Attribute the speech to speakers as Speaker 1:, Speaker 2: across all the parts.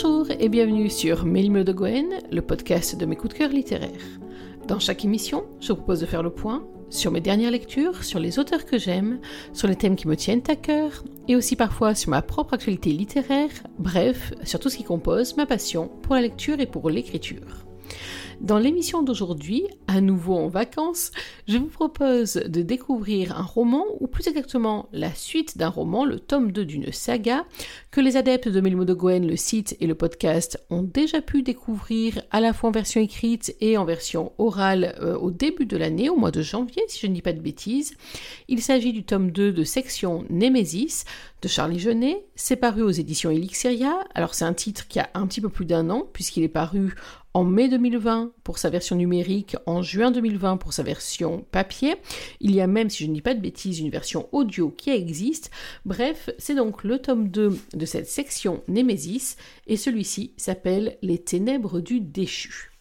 Speaker 1: Bonjour et bienvenue sur Mélimo de Gwen, le podcast de mes coups de cœur littéraires. Dans chaque émission, je vous propose de faire le point sur mes dernières lectures, sur les auteurs que j'aime, sur les thèmes qui me tiennent à cœur, et aussi parfois sur ma propre actualité littéraire, bref, sur tout ce qui compose ma passion pour la lecture et pour l'écriture. Dans l'émission d'aujourd'hui, à nouveau en vacances, je vous propose de découvrir un roman, ou plus exactement la suite d'un roman, le tome 2 d'une saga, que les adeptes de Melmo de Gwen, le site et le podcast, ont déjà pu découvrir à la fois en version écrite et en version orale euh, au début de l'année, au mois de janvier, si je ne dis pas de bêtises. Il s'agit du tome 2 de section Némésis de Charlie Genet. C'est paru aux éditions Elixiria. Alors c'est un titre qui a un petit peu plus d'un an, puisqu'il est paru en mai 2020 pour sa version numérique, en juin 2020 pour sa version papier. Il y a même, si je ne dis pas de bêtises, une version audio qui existe. Bref, c'est donc le tome 2 de cette section Némésis, et celui-ci s'appelle Les ténèbres du déchu.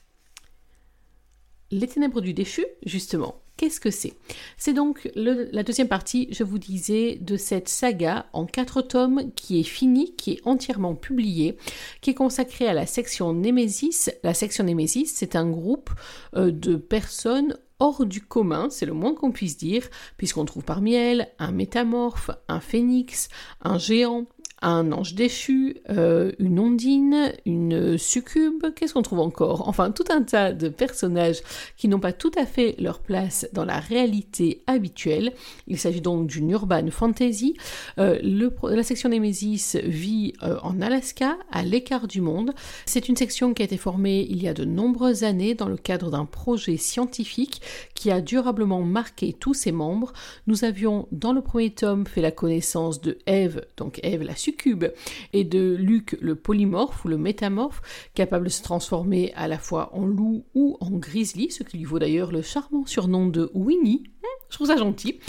Speaker 1: Les ténèbres du déchu, justement, Qu'est-ce que c'est? C'est donc la deuxième partie, je vous disais, de cette saga en quatre tomes qui est finie, qui est entièrement publiée, qui est consacrée à la section Némésis. La section Némésis, c'est un groupe euh, de personnes hors du commun, c'est le moins qu'on puisse dire, puisqu'on trouve parmi elles un métamorphe, un phénix, un géant, un ange déchu, euh, une ondine, une succube, qu'est-ce qu'on trouve encore? Enfin, tout un tas de personnages qui n'ont pas tout à fait leur place dans la réalité habituelle. Il s'agit donc d'une urban fantasy. Euh, la section Nemesis vit euh, en Alaska, à l'écart du monde. C'est une section qui a été formée il y a de nombreuses années dans le cadre d'un projet scientifique qui a durablement marqué tous ses membres. Nous avions dans le premier tome fait la connaissance de Eve, donc Eve la succube, et de Luc le polymorphe ou le métamorphe, capable de se transformer à la fois en loup ou en grizzly, ce qui lui vaut d'ailleurs le charmant surnom de Winnie. Hmm, je trouve ça gentil.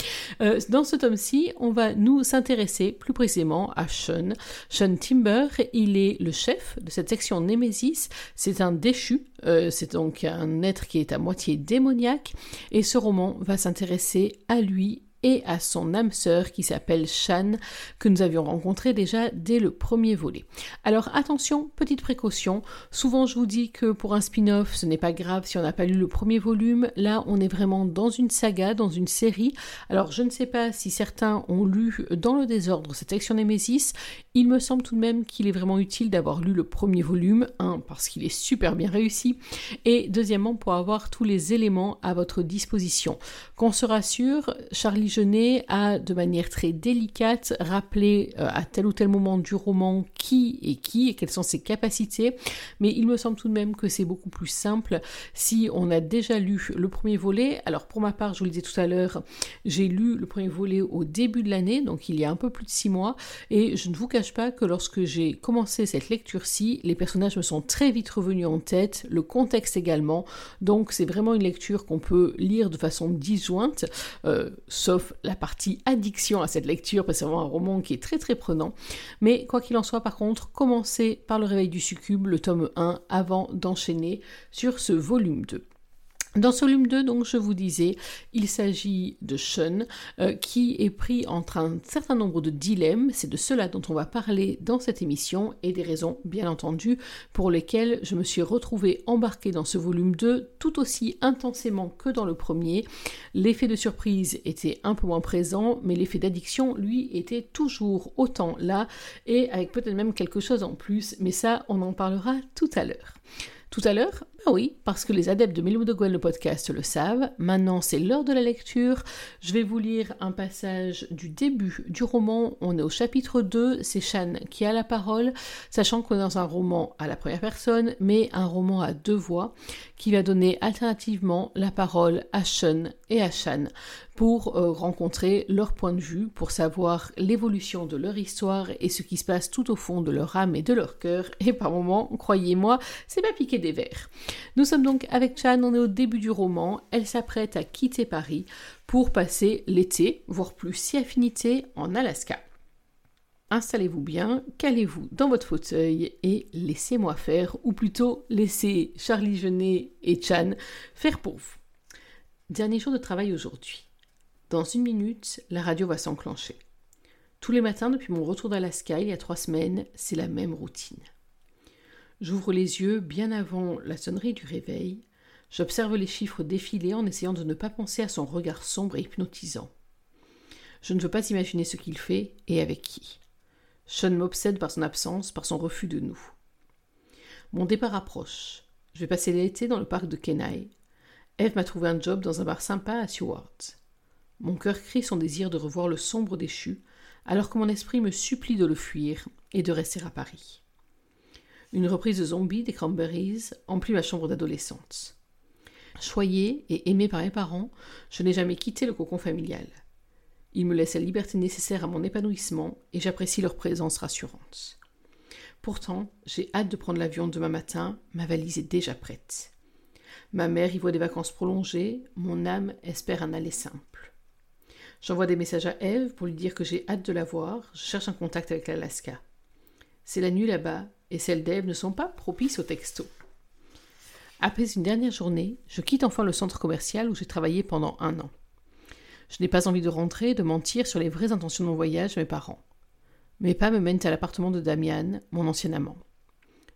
Speaker 1: Euh, dans ce tome-ci, on va nous s'intéresser plus précisément à Sean. Sean Timber, il est le chef de cette section Nemesis. C'est un déchu, euh, c'est donc un être qui est à moitié démoniaque. Et ce roman va s'intéresser à lui et à son âme sœur qui s'appelle Shan, que nous avions rencontré déjà dès le premier volet. Alors attention, petite précaution, souvent je vous dis que pour un spin-off, ce n'est pas grave si on n'a pas lu le premier volume, là on est vraiment dans une saga, dans une série. Alors je ne sais pas si certains ont lu dans le désordre cette section Nemesis, il me semble tout de même qu'il est vraiment utile d'avoir lu le premier volume, un, parce qu'il est super bien réussi, et deuxièmement pour avoir tous les éléments à votre disposition. Qu'on se rassure, Charlie Genet a de manière très délicate rappelé euh, à tel ou tel moment du roman qui est qui et quelles sont ses capacités, mais il me semble tout de même que c'est beaucoup plus simple si on a déjà lu le premier volet. Alors pour ma part, je vous le disais tout à l'heure, j'ai lu le premier volet au début de l'année, donc il y a un peu plus de six mois, et je ne vous cache pas que lorsque j'ai commencé cette lecture-ci, les personnages me sont très vite revenus en tête, le contexte également, donc c'est vraiment une lecture qu'on peut lire de façon disjointe, euh, sauf la partie addiction à cette lecture, parce que c'est vraiment un roman qui est très très prenant. Mais quoi qu'il en soit, par contre, commencez par le réveil du succube, le tome 1, avant d'enchaîner sur ce volume 2. Dans ce volume 2, donc, je vous disais, il s'agit de Sean, euh, qui est pris entre un certain nombre de dilemmes. C'est de cela dont on va parler dans cette émission et des raisons, bien entendu, pour lesquelles je me suis retrouvée embarquée dans ce volume 2 tout aussi intensément que dans le premier. L'effet de surprise était un peu moins présent, mais l'effet d'addiction, lui, était toujours autant là et avec peut-être même quelque chose en plus, mais ça, on en parlera tout à l'heure. Tout à l'heure Ah oui, parce que les adeptes de Milo de le podcast, le savent. Maintenant, c'est l'heure de la lecture. Je vais vous lire un passage du début du roman. On est au chapitre 2. C'est Shan qui a la parole, sachant qu'on est dans un roman à la première personne, mais un roman à deux voix, qui va donner alternativement la parole à Sean et à Shan pour euh, rencontrer leur point de vue, pour savoir l'évolution de leur histoire et ce qui se passe tout au fond de leur âme et de leur cœur. Et par moments, croyez-moi, c'est pas piquer des vers. Nous sommes donc avec Chan, on est au début du roman. Elle s'apprête à quitter Paris pour passer l'été, voire plus si affinité, en Alaska. Installez-vous bien, calez-vous dans votre fauteuil et laissez-moi faire, ou plutôt laissez Charlie Genet et Chan faire pour vous. Dernier jour de travail aujourd'hui. Dans une minute, la radio va s'enclencher. Tous les matins depuis mon retour d'Alaska il y a trois semaines, c'est la même routine. J'ouvre les yeux bien avant la sonnerie du réveil. J'observe les chiffres défiler en essayant de ne pas penser à son regard sombre et hypnotisant. Je ne veux pas imaginer ce qu'il fait et avec qui. Sean m'obsède par son absence, par son refus de nous. Mon départ approche. Je vais passer l'été dans le parc de Kenai. Eve m'a trouvé un job dans un bar sympa à Seward. Mon cœur crie son désir de revoir le sombre déchu, alors que mon esprit me supplie de le fuir et de rester à Paris. Une reprise de Zombie des Cranberries emplit ma chambre d'adolescente. Choyée et aimée par mes parents, je n'ai jamais quitté le cocon familial. Ils me laissent la liberté nécessaire à mon épanouissement et j'apprécie leur présence rassurante. Pourtant, j'ai hâte de prendre l'avion demain matin, ma valise est déjà prête. Ma mère y voit des vacances prolongées, mon âme espère un aller simple. J'envoie des messages à Eve pour lui dire que j'ai hâte de la voir, je cherche un contact avec l'Alaska. C'est la nuit là-bas, et celles d'Eve ne sont pas propices au texto. Après une dernière journée, je quitte enfin le centre commercial où j'ai travaillé pendant un an. Je n'ai pas envie de rentrer de mentir sur les vraies intentions de mon voyage à mes parents. Mes pas me mènent à l'appartement de Damian, mon ancien amant.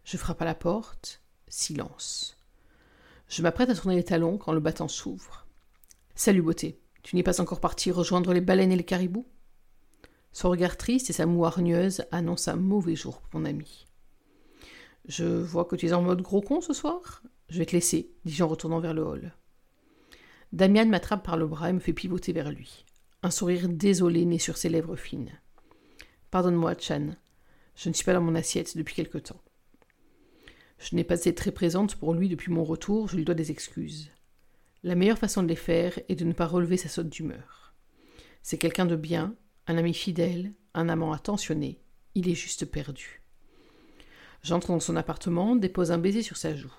Speaker 1: Je frappe à la porte. Silence. Je m'apprête à tourner les talons quand le battant s'ouvre. Salut, beauté. Tu n'es pas encore parti rejoindre les baleines et les caribous? Son regard triste et sa moue hargneuse annoncent un mauvais jour pour mon ami. Je vois que tu es en mode gros con ce soir. Je vais te laisser, dis-je en retournant vers le hall. Damian m'attrape par le bras et me fait pivoter vers lui. Un sourire désolé naît sur ses lèvres fines. Pardonne-moi, Chan. Je ne suis pas dans mon assiette depuis quelque temps. Je n'ai pas été très présente pour lui depuis mon retour, je lui dois des excuses. La meilleure façon de les faire est de ne pas relever sa saute d'humeur. C'est quelqu'un de bien, un ami fidèle, un amant attentionné. Il est juste perdu. J'entre dans son appartement, dépose un baiser sur sa joue.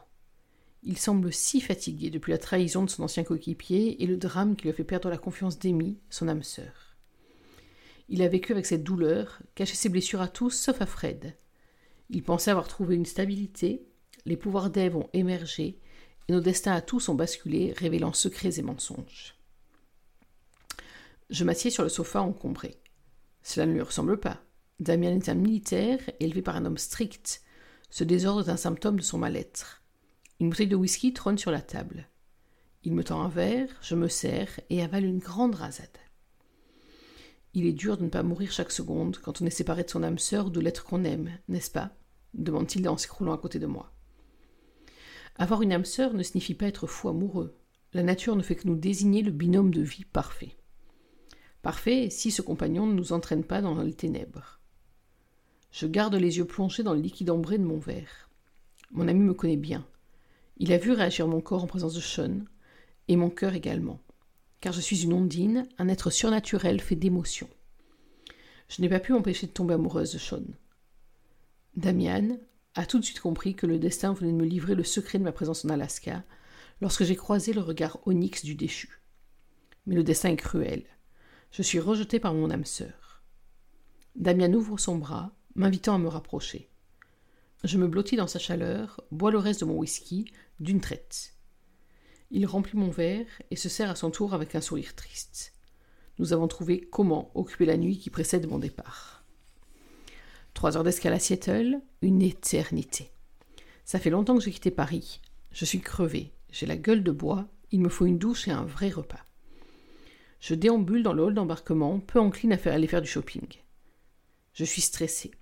Speaker 1: Il semble si fatigué depuis la trahison de son ancien coéquipier et le drame qui lui a fait perdre la confiance d'Amy, son âme sœur. Il a vécu avec cette douleur, caché ses blessures à tous sauf à Fred. Il pensait avoir trouvé une stabilité, les pouvoirs d'Ève ont émergé, et nos destins à tous ont basculé, révélant secrets et mensonges. Je m'assieds sur le sofa encombré. Cela ne lui ressemble pas. Damien est un militaire, élevé par un homme strict. Ce désordre est un symptôme de son mal-être. Une bouteille de whisky trône sur la table. Il me tend un verre, je me sers et avale une grande rasade. Il est dur de ne pas mourir chaque seconde quand on est séparé de son âme sœur ou de l'être qu'on aime, n'est-ce pas? demande-t-il en s'écroulant à côté de moi. Avoir une âme sœur ne signifie pas être fou amoureux. La nature ne fait que nous désigner le binôme de vie parfait. Parfait si ce compagnon ne nous entraîne pas dans les ténèbres. Je garde les yeux plongés dans le liquide ambré de mon verre. Mon ami me connaît bien. Il a vu réagir mon corps en présence de Sean, et mon cœur également, car je suis une ondine, un être surnaturel fait d'émotions. Je n'ai pas pu m'empêcher de tomber amoureuse de Sean. Damian a tout de suite compris que le destin venait de me livrer le secret de ma présence en Alaska lorsque j'ai croisé le regard onyx du déchu. Mais le destin est cruel. Je suis rejeté par mon âme sœur. Damian ouvre son bras, m'invitant à me rapprocher. Je me blottis dans sa chaleur, bois le reste de mon whisky, d'une traite. Il remplit mon verre et se sert à son tour avec un sourire triste. Nous avons trouvé comment occuper la nuit qui précède mon départ. Trois heures d'escale à Seattle, une éternité. Ça fait longtemps que j'ai quitté Paris. Je suis crevé, j'ai la gueule de bois, il me faut une douche et un vrai repas. Je déambule dans le hall d'embarquement, peu encline à aller faire du shopping. Je suis stressé.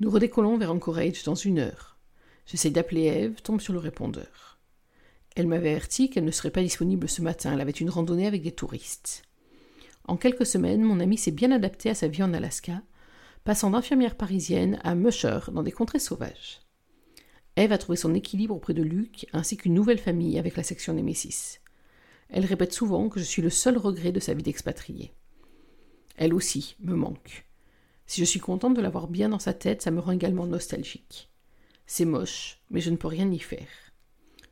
Speaker 1: Nous redécollons vers Anchorage dans une heure. J'essaye d'appeler Eve, tombe sur le répondeur. Elle m'avait averti qu'elle ne serait pas disponible ce matin, elle avait une randonnée avec des touristes. En quelques semaines, mon ami s'est bien adapté à sa vie en Alaska, passant d'infirmière parisienne à musher dans des contrées sauvages. Eve a trouvé son équilibre auprès de Luc ainsi qu'une nouvelle famille avec la section Nemesis. Elle répète souvent que je suis le seul regret de sa vie d'expatriée. Elle aussi me manque. Si je suis contente de l'avoir bien dans sa tête, ça me rend également nostalgique. C'est moche, mais je ne peux rien y faire.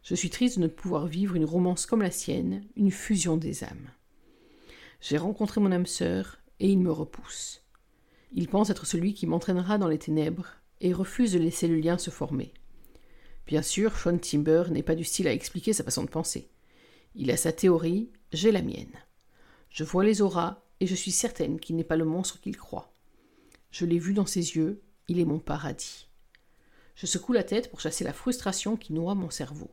Speaker 1: Je suis triste de ne pouvoir vivre une romance comme la sienne, une fusion des âmes. J'ai rencontré mon âme sœur, et il me repousse. Il pense être celui qui m'entraînera dans les ténèbres, et refuse de laisser le lien se former. Bien sûr, Sean Timber n'est pas du style à expliquer sa façon de penser. Il a sa théorie, j'ai la mienne. Je vois les auras, et je suis certaine qu'il n'est pas le monstre qu'il croit. Je l'ai vu dans ses yeux, il est mon paradis. Je secoue la tête pour chasser la frustration qui noie mon cerveau.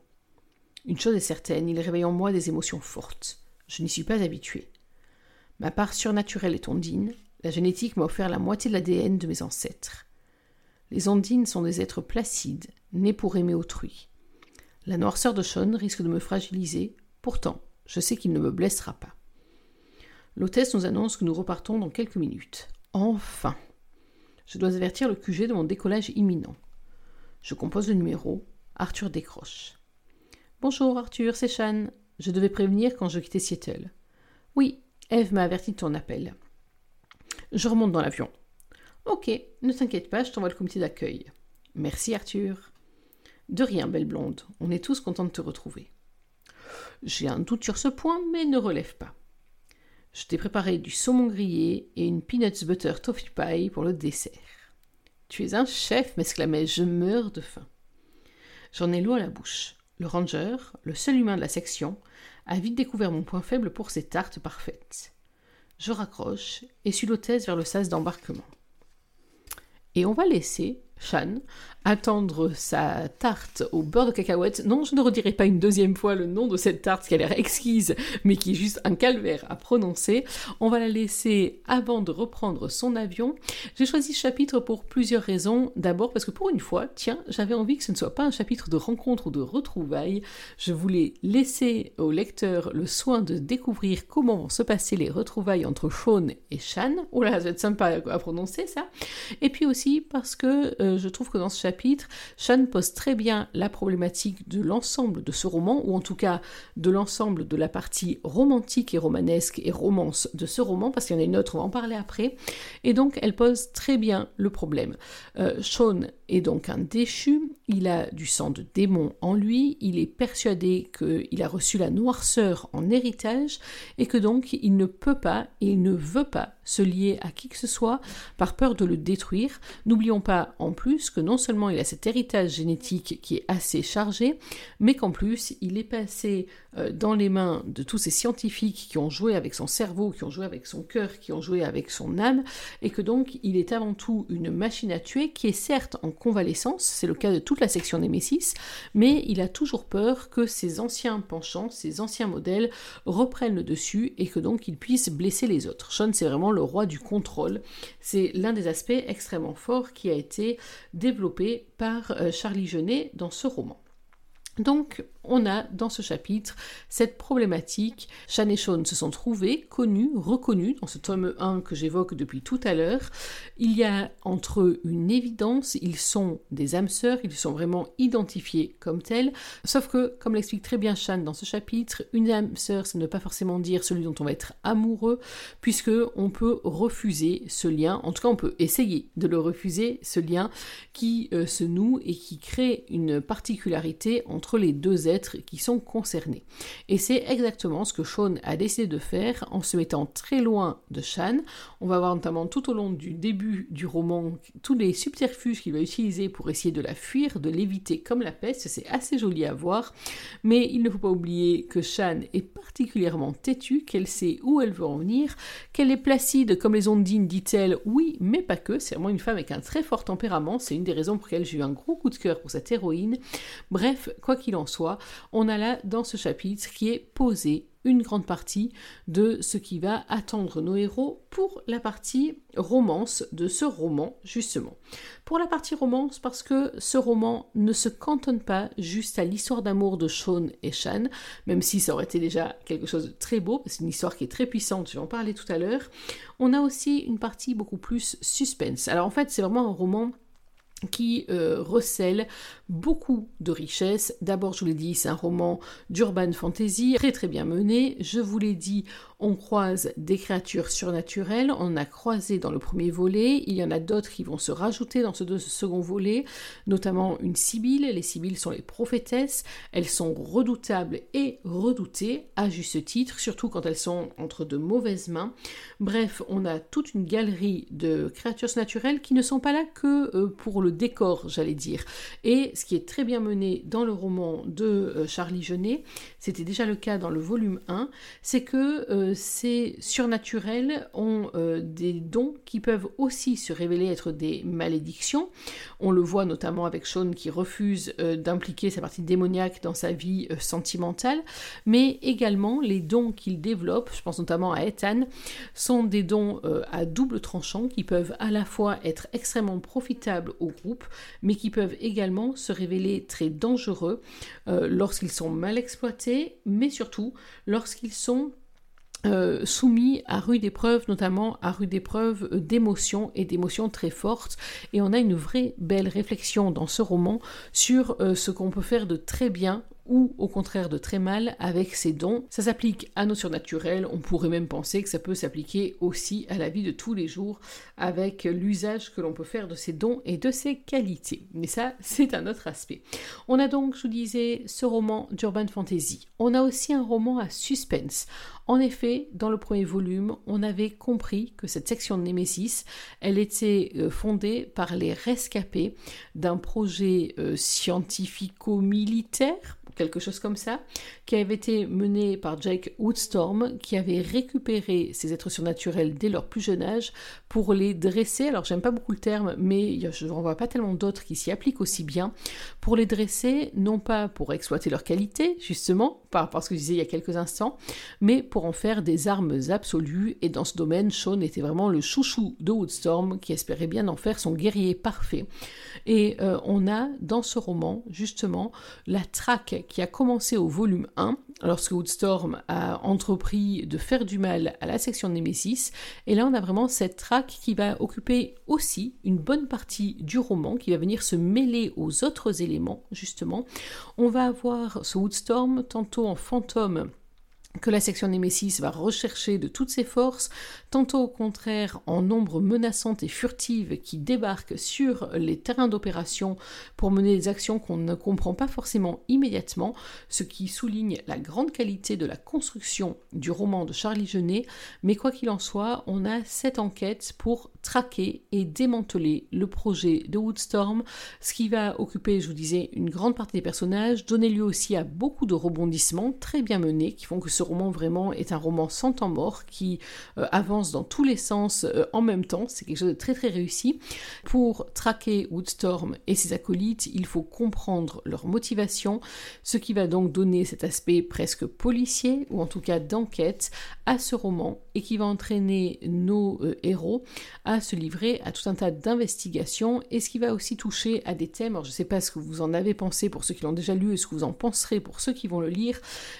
Speaker 1: Une chose est certaine, il réveille en moi des émotions fortes. Je n'y suis pas habitué. Ma part surnaturelle est ondine, la génétique m'a offert la moitié de l'ADN de mes ancêtres. Les ondines sont des êtres placides, nés pour aimer autrui. La noirceur de Sean risque de me fragiliser, pourtant, je sais qu'il ne me blessera pas. L'hôtesse nous annonce que nous repartons dans quelques minutes. Enfin Je dois avertir le QG de mon décollage imminent. Je compose le numéro. Arthur décroche. Bonjour Arthur, c'est Shan. Je devais prévenir quand je quittais Seattle. Oui, Eve m'a averti de ton appel. Je remonte dans l'avion. Ok, ne t'inquiète pas, je t'envoie le comité d'accueil. Merci Arthur. De rien, belle blonde, on est tous contents de te retrouver. J'ai un doute sur ce point, mais ne relève pas. Je t'ai préparé du saumon grillé et une peanuts butter toffee pie pour le dessert. Tu es un chef, m'exclamai-je, je meurs de faim. J'en ai l'eau à la bouche. Le ranger, le seul humain de la section, a vite découvert mon point faible pour ces tartes parfaites. Je raccroche et suis l'hôtesse vers le sas d'embarquement. Et on va laisser Shan attendre sa tarte au beurre de cacahuète. Non, je ne redirai pas une deuxième fois le nom de cette tarte qui a l'air exquise, mais qui est juste un calvaire à prononcer. On va la laisser avant de reprendre son avion. J'ai choisi ce chapitre pour plusieurs raisons. D'abord parce que pour une fois, tiens, j'avais envie que ce ne soit pas un chapitre de rencontre ou de retrouvailles. Je voulais laisser au lecteur le soin de découvrir comment se passer les retrouvailles entre Sean et Shan. Oh là, ça va être sympa à prononcer ça. Et puis aussi parce que euh, je trouve que dans ce chapitre, Shan pose très bien la problématique de l'ensemble de ce roman, ou en tout cas de l'ensemble de la partie romantique et romanesque et romance de ce roman, parce qu'il y en a une autre, on va en parler après. Et donc, elle pose très bien le problème. Euh, Sean est donc un déchu, il a du sang de démon en lui, il est persuadé qu'il a reçu la noirceur en héritage, et que donc il ne peut pas et il ne veut pas se lier à qui que ce soit par peur de le détruire. N'oublions pas en plus que non seulement il a cet héritage génétique qui est assez chargé, mais qu'en plus il est passé euh, dans les mains de tous ces scientifiques qui ont joué avec son cerveau, qui ont joué avec son cœur, qui ont joué avec son âme, et que donc il est avant tout une machine à tuer qui est certes en convalescence, c'est le cas de toute la section Nemesis, mais il a toujours peur que ses anciens penchants, ses anciens modèles reprennent le dessus et que donc il puisse blesser les autres. Sean, c'est vraiment le roi du contrôle. C'est l'un des aspects extrêmement forts qui a été développé par euh, Charlie Genet dans ce roman. Donc, on a dans ce chapitre cette problématique. Shan et Sean se sont trouvés, connus, reconnus dans ce tome 1 que j'évoque depuis tout à l'heure. Il y a entre eux une évidence, ils sont des âmes sœurs, ils sont vraiment identifiés comme tels. Sauf que, comme l'explique très bien Shan dans ce chapitre, une âme sœur, ça ne veut pas forcément dire celui dont on va être amoureux, puisque on peut refuser ce lien, en tout cas on peut essayer de le refuser, ce lien qui euh, se noue et qui crée une particularité entre les deux qui sont concernés. Et c'est exactement ce que Sean a décidé de faire en se mettant très loin de Shan. On va voir notamment tout au long du début du roman tous les subterfuges qu'il va utiliser pour essayer de la fuir, de l'éviter comme la peste. C'est assez joli à voir. Mais il ne faut pas oublier que Shan est particulièrement têtue, qu'elle sait où elle veut en venir, qu'elle est placide comme les ondines, dit-elle. Oui, mais pas que. C'est vraiment une femme avec un très fort tempérament. C'est une des raisons pour lesquelles j'ai eu un gros coup de cœur pour cette héroïne. Bref, quoi qu'il en soit, on a là dans ce chapitre qui est posé une grande partie de ce qui va attendre nos héros pour la partie romance de ce roman, justement. Pour la partie romance, parce que ce roman ne se cantonne pas juste à l'histoire d'amour de Sean et Shan, même si ça aurait été déjà quelque chose de très beau, c'est une histoire qui est très puissante, je vais en parler tout à l'heure. On a aussi une partie beaucoup plus suspense. Alors en fait, c'est vraiment un roman qui euh, recèle beaucoup de richesses. D'abord, je vous l'ai dit, c'est un roman d'urban fantasy, très très bien mené. Je vous l'ai dit, on croise des créatures surnaturelles, on a croisé dans le premier volet, il y en a d'autres qui vont se rajouter dans ce, second volet, notamment une sibylle. Les sibylles sont les prophétesses, elles sont redoutables et redoutées, à juste titre, surtout quand elles sont entre de mauvaises mains. Bref, on a toute une galerie de créatures surnaturelles qui ne sont pas là que euh, pour le décor, j'allais dire. Et ce qui est très bien mené dans le roman de euh, Charlie Genet, c'était déjà le cas dans le volume 1, c'est que euh, ces surnaturels ont euh, des dons qui peuvent aussi se révéler être des malédictions. On le voit notamment avec Sean qui refuse d'impliquer sa partie démoniaque dans sa vie sentimentale, mais également les dons qu'il développe, je pense notamment à Ethan, sont des dons à double tranchant qui peuvent à la fois être extrêmement profitables au mais qui peuvent également se révéler très dangereux euh, lorsqu'ils sont mal exploités, mais surtout lorsqu'ils sont euh, soumis à rude épreuve, notamment à rude épreuve euh, d'émotions et d'émotions très fortes. Et on a une vraie belle réflexion dans ce roman sur ce qu'on peut faire de très bien ou au contraire de très mal avec ses dons. Ça s'applique à nos surnaturels, on pourrait même penser que ça peut s'appliquer aussi à la vie de tous les jours avec l'usage que l'on peut faire de ses dons et de ses qualités. Mais ça, c'est un autre aspect. On a donc, je vous disais, ce roman d'urban fantasy. On a aussi un roman à suspense. En effet, dans le premier volume, on avait compris que cette section de Nemesis, elle était euh, fondée par les rescapés d'un projet euh, scientifico-militaire quelque chose comme ça, qui avait été mené par Jake Woodstorm, qui avait récupéré ces êtres surnaturels dès leur plus jeune âge pour les dresser. Alors j'aime pas beaucoup le terme, mais je n'en vois pas tellement d'autres qui s'y appliquent aussi bien. Pour les dresser, non pas pour exploiter leur qualité, justement, par rapport ce que je disais il y a quelques instants, mais pour en faire des armes absolues. Et dans ce domaine, Sean était vraiment le chouchou de Woodstorm, qui espérait bien en faire son guerrier parfait. Et euh, on a dans ce roman, justement, la traque qui a commencé au volume 1, lorsque Woodstorm a entrepris de faire du mal à la section Nemesis. Et là, on a vraiment cette traque qui va occuper aussi une bonne partie du roman, qui va venir se mêler aux autres éléments, justement. On va avoir ce Woodstorm tantôt en fantôme que la section Nemesis va rechercher de toutes ses forces, tantôt au contraire en nombre menaçante et furtive qui débarquent sur les terrains d'opération pour mener des actions qu'on ne comprend pas forcément immédiatement, ce qui souligne la grande qualité de la construction du roman de Charlie Genet, mais quoi qu'il en soit, on a cette enquête pour traquer et démanteler le projet de Woodstorm, ce qui va occuper, je vous disais, une grande partie des personnages, donner lieu aussi à beaucoup de rebondissements très bien menés qui font que ce roman vraiment est un roman sans temps mort qui euh, avance dans tous les sens euh, en même temps. C'est quelque chose de très très réussi. Pour traquer Woodstorm et ses acolytes, il faut comprendre leur motivation, ce qui va donc donner cet aspect presque policier ou en tout cas d'enquête à ce roman et qui va entraîner nos euh, héros à se livrer à tout un tas d'investigations et ce qui va aussi toucher à des thèmes. Alors je ne sais pas ce que vous en avez pensé pour ceux qui l'ont déjà lu et ce que vous en penserez pour ceux qui vont le lire,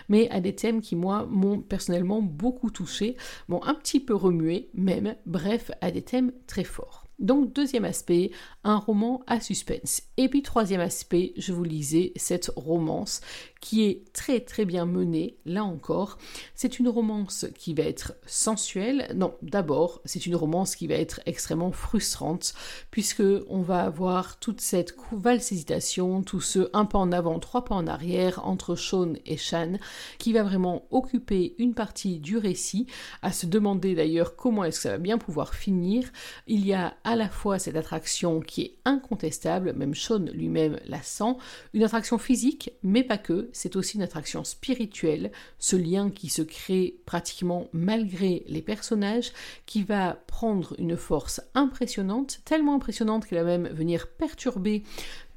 Speaker 1: mais à des thèmes qui moi m'ont personnellement beaucoup touché, m'ont un petit peu remué même, bref, à des thèmes très forts. Donc deuxième aspect, un roman à suspense. Et puis troisième aspect, je vous lisais cette romance qui est très très bien menée, là encore. C'est une romance qui va être sensuelle. Non, d'abord, c'est une romance qui va être extrêmement frustrante, puisque on va avoir toute cette valse hésitation, tout ce un pas en avant, trois pas en arrière entre Sean et Shan, qui va vraiment occuper une partie du récit, à se demander d'ailleurs comment est-ce que ça va bien pouvoir finir. Il y a à la fois cette attraction qui est incontestable, même Sean lui-même la sent, une attraction physique, mais pas que, c'est aussi une attraction spirituelle, ce lien qui se crée pratiquement malgré les personnages, qui va prendre une force impressionnante, tellement impressionnante qu'elle va même venir perturber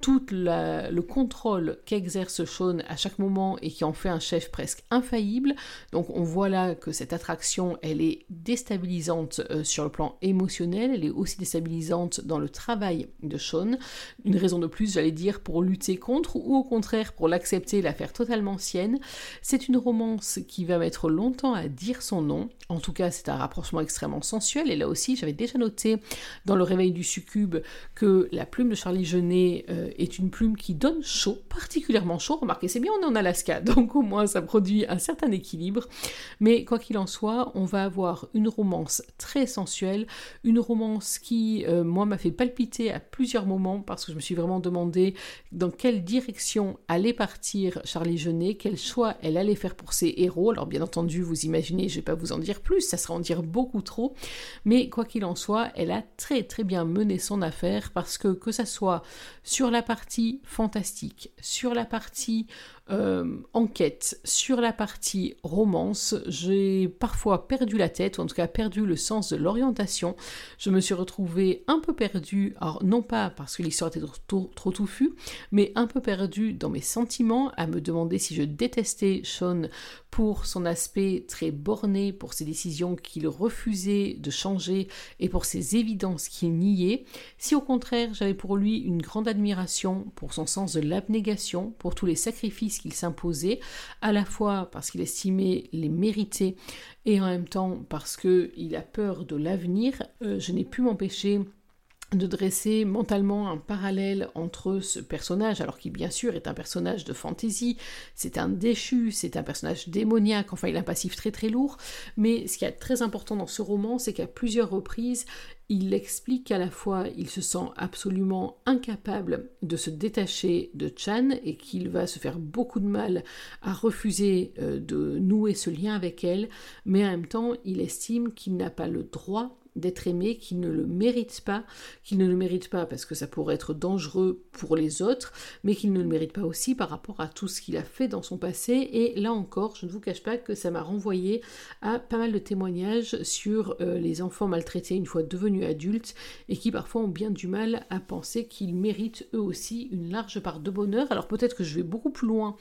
Speaker 1: tout le contrôle qu'exerce Sean à chaque moment et qui en fait un chef presque infaillible. Donc on voit là que cette attraction, elle est déstabilisante euh, sur le plan émotionnel, elle est aussi déstabilisante dans le travail de Sean. Une raison de plus, j'allais dire, pour lutter contre ou au contraire pour l'accepter, la faire totalement sienne. C'est une romance qui va mettre longtemps à dire son nom. En tout cas, c'est un rapprochement extrêmement sensuel. Et là aussi, j'avais déjà noté dans Le Réveil du Succube que la plume de Charlie Genet euh, est une plume qui donne chaud, particulièrement chaud. Remarquez, c'est bien, on est en Alaska, donc au moins ça produit un certain équilibre. Mais quoi qu'il en soit, on va avoir une romance très sensuelle, une romance qui, euh, moi, m'a fait palpiter à plusieurs moments parce que je me suis vraiment demandé dans quelle direction allait partir Charlie Jeunet, quel choix elle allait faire pour ses héros. Alors bien entendu, vous imaginez, je vais pas vous en dire plus, ça sera en dire beaucoup trop. Mais quoi qu'il en soit, elle a très très bien mené son affaire parce que que ça soit sur la partie fantastique, sur la partie euh, enquête, sur la partie romance, j'ai parfois perdu la tête, ou en tout cas perdu le sens de l'orientation. Je me suis retrouvée un peu perdue, non pas parce que l'histoire était trop, trop touffue, mais un peu perdue dans mes sentiments, à me demander si je détestais Sean pour son aspect très borné, pour ses décisions qu'il refusait de changer et pour ses évidences qu'il niait, si au contraire j'avais pour lui une grande admiration pour son sens de l'abnégation, pour tous les sacrifices qu'il s'imposait, à la fois parce qu'il estimait les mériter et en même temps parce qu'il a peur de l'avenir, euh, je n'ai pu m'empêcher de dresser mentalement un parallèle entre ce personnage, alors qui bien sûr est un personnage de fantaisie, c'est un déchu, c'est un personnage démoniaque, enfin il a un passif très très lourd, mais ce qui est très important dans ce roman, c'est qu'à plusieurs reprises, il explique qu'à la fois il se sent absolument incapable de se détacher de Chan et qu'il va se faire beaucoup de mal à refuser euh, de nouer ce lien avec elle, mais en même temps il estime qu'il n'a pas le droit d'être aimé, qu'il ne le mérite pas, qu'il ne le mérite pas parce que ça pourrait être dangereux pour les autres, mais qu'il ne le mérite pas aussi par rapport à tout ce qu'il a fait dans son passé. Et là encore, je ne vous cache pas que ça m'a renvoyé à pas mal de témoignages sur euh, les enfants maltraités une fois devenus adultes et qui parfois ont bien du mal à penser qu'ils méritent eux aussi une large part de bonheur. Alors peut-être que je vais beaucoup plus loin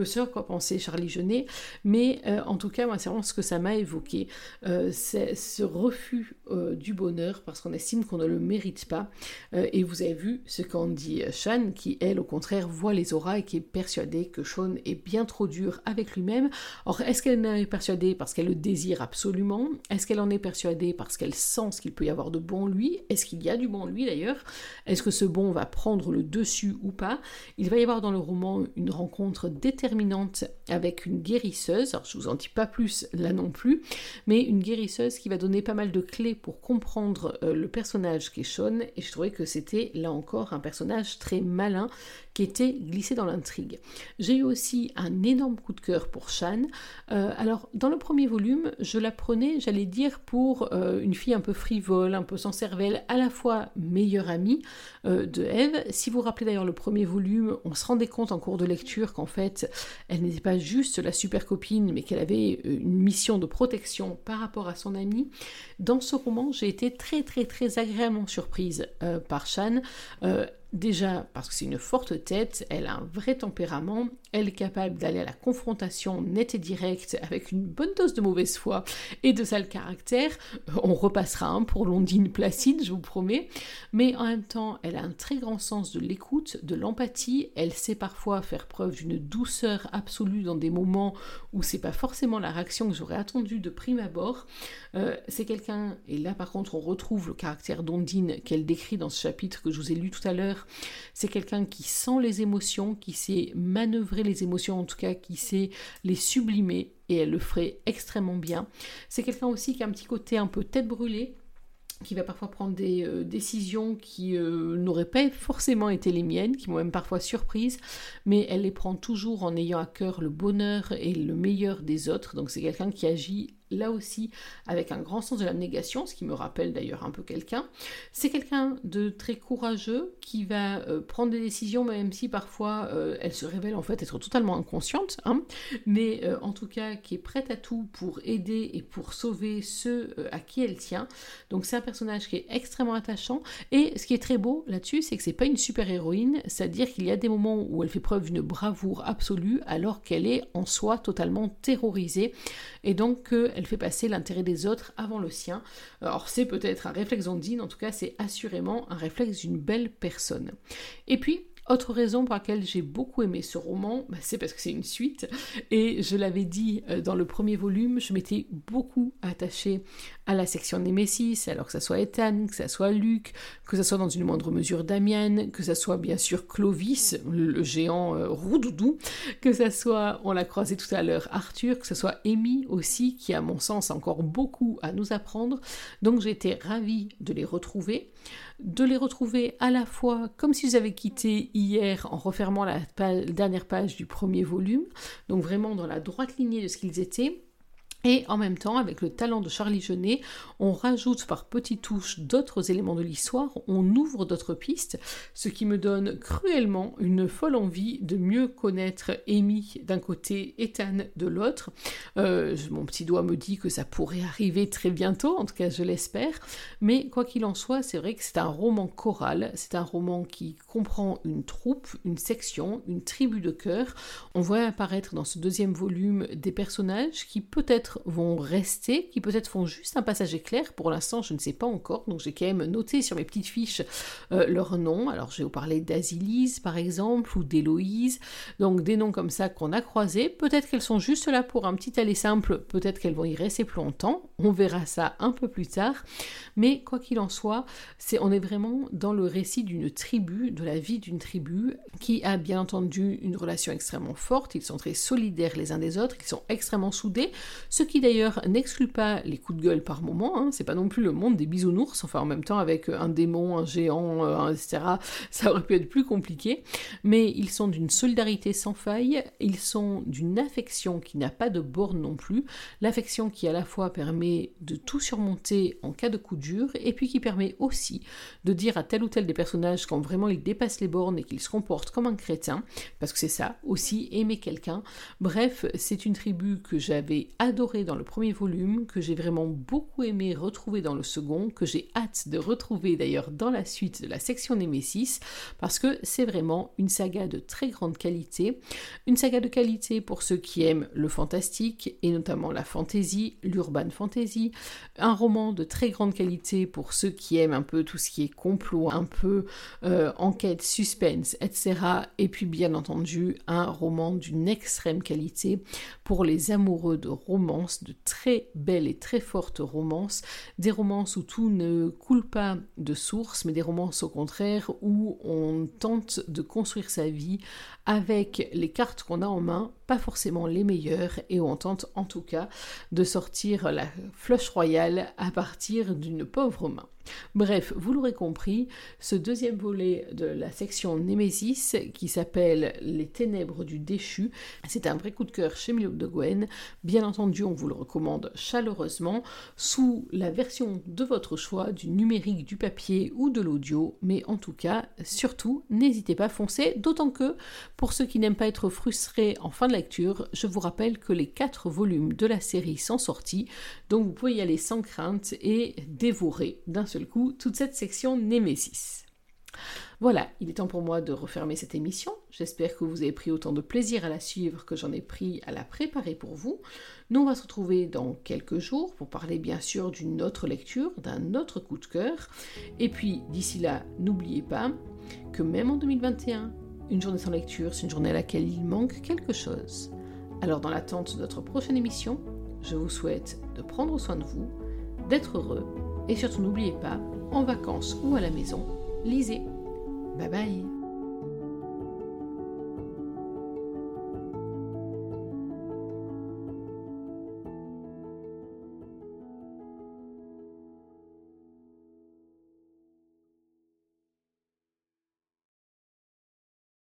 Speaker 1: que ce quoi pensait Charlie Genet, mais euh, en tout cas, moi, c'est vraiment ce que ça m'a évoqué, euh, ce refus euh, du bonheur parce qu'on estime qu'on ne le mérite pas. et vous avez vu ce qu'en dit Sean, qui elle, au contraire, voit les auras et qui est persuadée que Sean est bien trop dur avec lui-même. Or, est-ce qu'elle en est persuadée parce qu'elle le désire absolument? Est-ce qu'elle en est persuadée parce qu'elle sent ce qu'il peut y avoir de bon lui? Est-ce qu'il y a du bon lui d'ailleurs? Est-ce que ce bon va prendre le dessus ou pas? Il va y avoir dans le roman une rencontre déterminée avec une guérisseuse. Alors, je vous en dis pas plus là non plus, mais une guérisseuse qui va donner pas mal de clés pour comprendre euh, le personnage qui est Sean. Et je trouvais que c'était là encore un personnage très malin était glissé dans l'intrigue. J'ai eu aussi un énorme coup de cœur pour Shan. Euh, alors, dans le premier volume, je la prenais, j'allais dire, pour euh, une fille un peu frivole, un peu sans cervelle, à la fois meilleure amie de Eve. Si vous vous rappelez d'ailleurs le premier volume, on se rendait compte en cours de lecture qu'en fait, elle n'était pas juste la super copine, mais qu'elle avait euh, une mission de protection par rapport à son amie. Dans ce roman, j'ai été très très très agréablement surprise euh, par Shan. Euh, Déjà parce que c'est une forte tête, elle a un vrai tempérament, elle est capable d'aller à la confrontation nette et directe avec une bonne dose de mauvaise foi et de sale caractère. On repassera un pour Londine Placide, je vous promets. Mais en même temps, elle a un très grand sens de l'écoute, de l'empathie. Elle sait parfois faire preuve d'une douceur absolue dans des moments où c'est pas forcément la réaction que j'aurais attendue de prime abord. Euh, c'est quelqu'un, et là par contre on retrouve le caractère d'Ondine qu'elle décrit dans ce chapitre que je vous ai lu tout à l'heure c'est quelqu'un qui sent les émotions, qui sait manœuvrer les émotions, en tout cas qui sait les sublimer, et elle le ferait extrêmement bien. C'est quelqu'un aussi qui a un petit côté un peu tête brûlée, qui va parfois prendre des euh, décisions qui euh, n'auraient pas forcément été les miennes, qui m'ont même parfois surprise, mais elle les prend toujours en ayant à cœur le bonheur et le meilleur des autres. Donc c'est quelqu'un qui agit là aussi avec un grand sens de l'abnégation, ce qui me rappelle d'ailleurs un peu quelqu'un. C'est quelqu'un de très courageux qui va euh, prendre des décisions, même si parfois euh, elle se révèle en fait être totalement inconsciente, hein, mais euh, en tout cas qui est prête à tout pour aider et pour sauver ceux à qui elle tient. Donc c'est un personnage qui est extrêmement attachant et ce qui est très beau là-dessus, c'est que c'est pas une super héroïne, c'est-à-dire qu'il y a des moments où elle fait preuve d'une bravoure absolue alors qu'elle est en soi totalement terrorisée et donc elle fait passer l'intérêt des autres avant le sien. Alors c'est peut-être un réflexe ondine, en tout cas c'est assurément un réflexe d'une belle personne. Et puis Autre raison pour laquelle j'ai beaucoup aimé ce roman, bah, c'est parce que c'est une suite. Et je l'avais dit euh, dans le premier volume, je m'étais beaucoup attachée à la section Némésis, alors que ça soit Ethan, que ça soit Luc, que ça soit dans une moindre mesure Damien, que ça soit bien sûr Clovis, le géant euh, que ça soit, on l'a croisé tout à l'heure, Arthur, que ce soit Amy aussi, qui à mon sens a encore beaucoup à nous apprendre. Donc j'étais ravie de les retrouver de les retrouver à la fois comme s'ils avaient quitté hier en refermant la dernière page du premier volume, donc vraiment dans la droite lignée de ce qu'ils étaient, et en même temps, avec le talent de Charlie Genet, on rajoute par petites touches d'autres éléments de l'histoire, on ouvre d'autres pistes, ce qui me donne cruellement une folle envie de mieux connaître Amy d'un côté, Ethan de l'autre. Euh, mon petit doigt me dit que ça pourrait arriver très bientôt, en tout cas je l'espère. Mais quoi qu'il en soit, c'est vrai que c'est un roman choral, c'est un roman qui comprend une troupe, une section, une tribu de cœur. On voit apparaître dans ce deuxième volume des personnages qui peut-être vont rester, qui peut-être font juste un passage éclair. Pour l'instant, je ne sais pas encore, donc j'ai quand même noté sur mes petites fiches euh, leurs noms. Alors, je vais vous parler d'Azilise, par exemple, ou d'Héloïse. Donc, des noms comme ça qu'on a croisés. Peut-être qu'elles sont juste là pour un petit aller simple, peut-être qu'elles vont y rester plus longtemps. On verra ça un peu plus tard. Mais quoi qu'il en soit, c'est, on est vraiment dans le récit d'une tribu, de la vie d'une tribu, qui a bien entendu une relation extrêmement forte. Ils sont très solidaires les uns des autres, ils sont extrêmement soudés ce qui d'ailleurs n'exclut pas les coups de gueule par moment, hein. c'est pas non plus le monde des bisounours, enfin en même temps avec un démon, un géant, euh, etc., ça aurait pu être plus compliqué, mais ils sont d'une solidarité sans faille, ils sont d'une affection qui n'a pas de borne non plus, l'affection qui à la fois permet de tout surmonter en cas de coup dur, et puis qui permet aussi de dire à tel ou tel des personnages quand vraiment ils dépassent les bornes et qu'ils se comportent comme un crétin, parce que c'est ça aussi, aimer quelqu'un. Bref, c'est une tribu que j'avais adoré dans le premier volume, que j'ai vraiment beaucoup aimé retrouver dans le second, que j'ai hâte de retrouver d'ailleurs dans la suite de la section Nemesis, parce que c'est vraiment une saga de très grande qualité. Une saga de qualité pour ceux qui aiment le fantastique, et notamment la fantasy, l'urban fantasy. Un roman de très grande qualité pour ceux qui aiment un peu tout ce qui est complot, un peu euh, enquête, suspense, etc. Et puis bien entendu, un roman d'une extrême qualité pour les amoureux de romans de très belles et très fortes romances, des romances où tout ne coule pas de source, mais des romances au contraire où on tente de construire sa vie avec les cartes qu'on a en main, forcément les meilleures, et on tente en tout cas de sortir la flush royale à partir d'une pauvre main. Bref, vous l'aurez compris, ce deuxième volet de la section Némésis, qui s'appelle Les ténèbres du déchu, c'est un vrai coup de cœur chez Milo de Gwen. Bien entendu, on vous le recommande chaleureusement sous la version de votre choix, du numérique, du papier ou de l'audio, mais en tout cas, surtout, n'hésitez pas à foncer, d'autant que pour ceux qui n'aiment pas être frustrés en fin de lecture, je vous rappelle que les quatre volumes de la série sont sortis, donc vous pouvez y aller sans crainte et dévorer d'un coup toute cette section Némésis. Voilà, il est temps pour moi de refermer cette émission. J'espère que vous avez pris autant de plaisir à la suivre que j'en ai pris à la préparer pour vous. Nous, on va se retrouver dans quelques jours pour parler bien sûr d'une autre lecture, d'un autre coup de cœur. Et puis, d'ici là, n'oubliez pas que même en 2021, une journée sans lecture, c'est une journée à laquelle il manque quelque chose. Alors, dans l'attente de notre prochaine émission, je vous souhaite de prendre soin de vous, d'être heureux et surtout n'oubliez pas, en vacances ou à la maison, lisez. Bye bye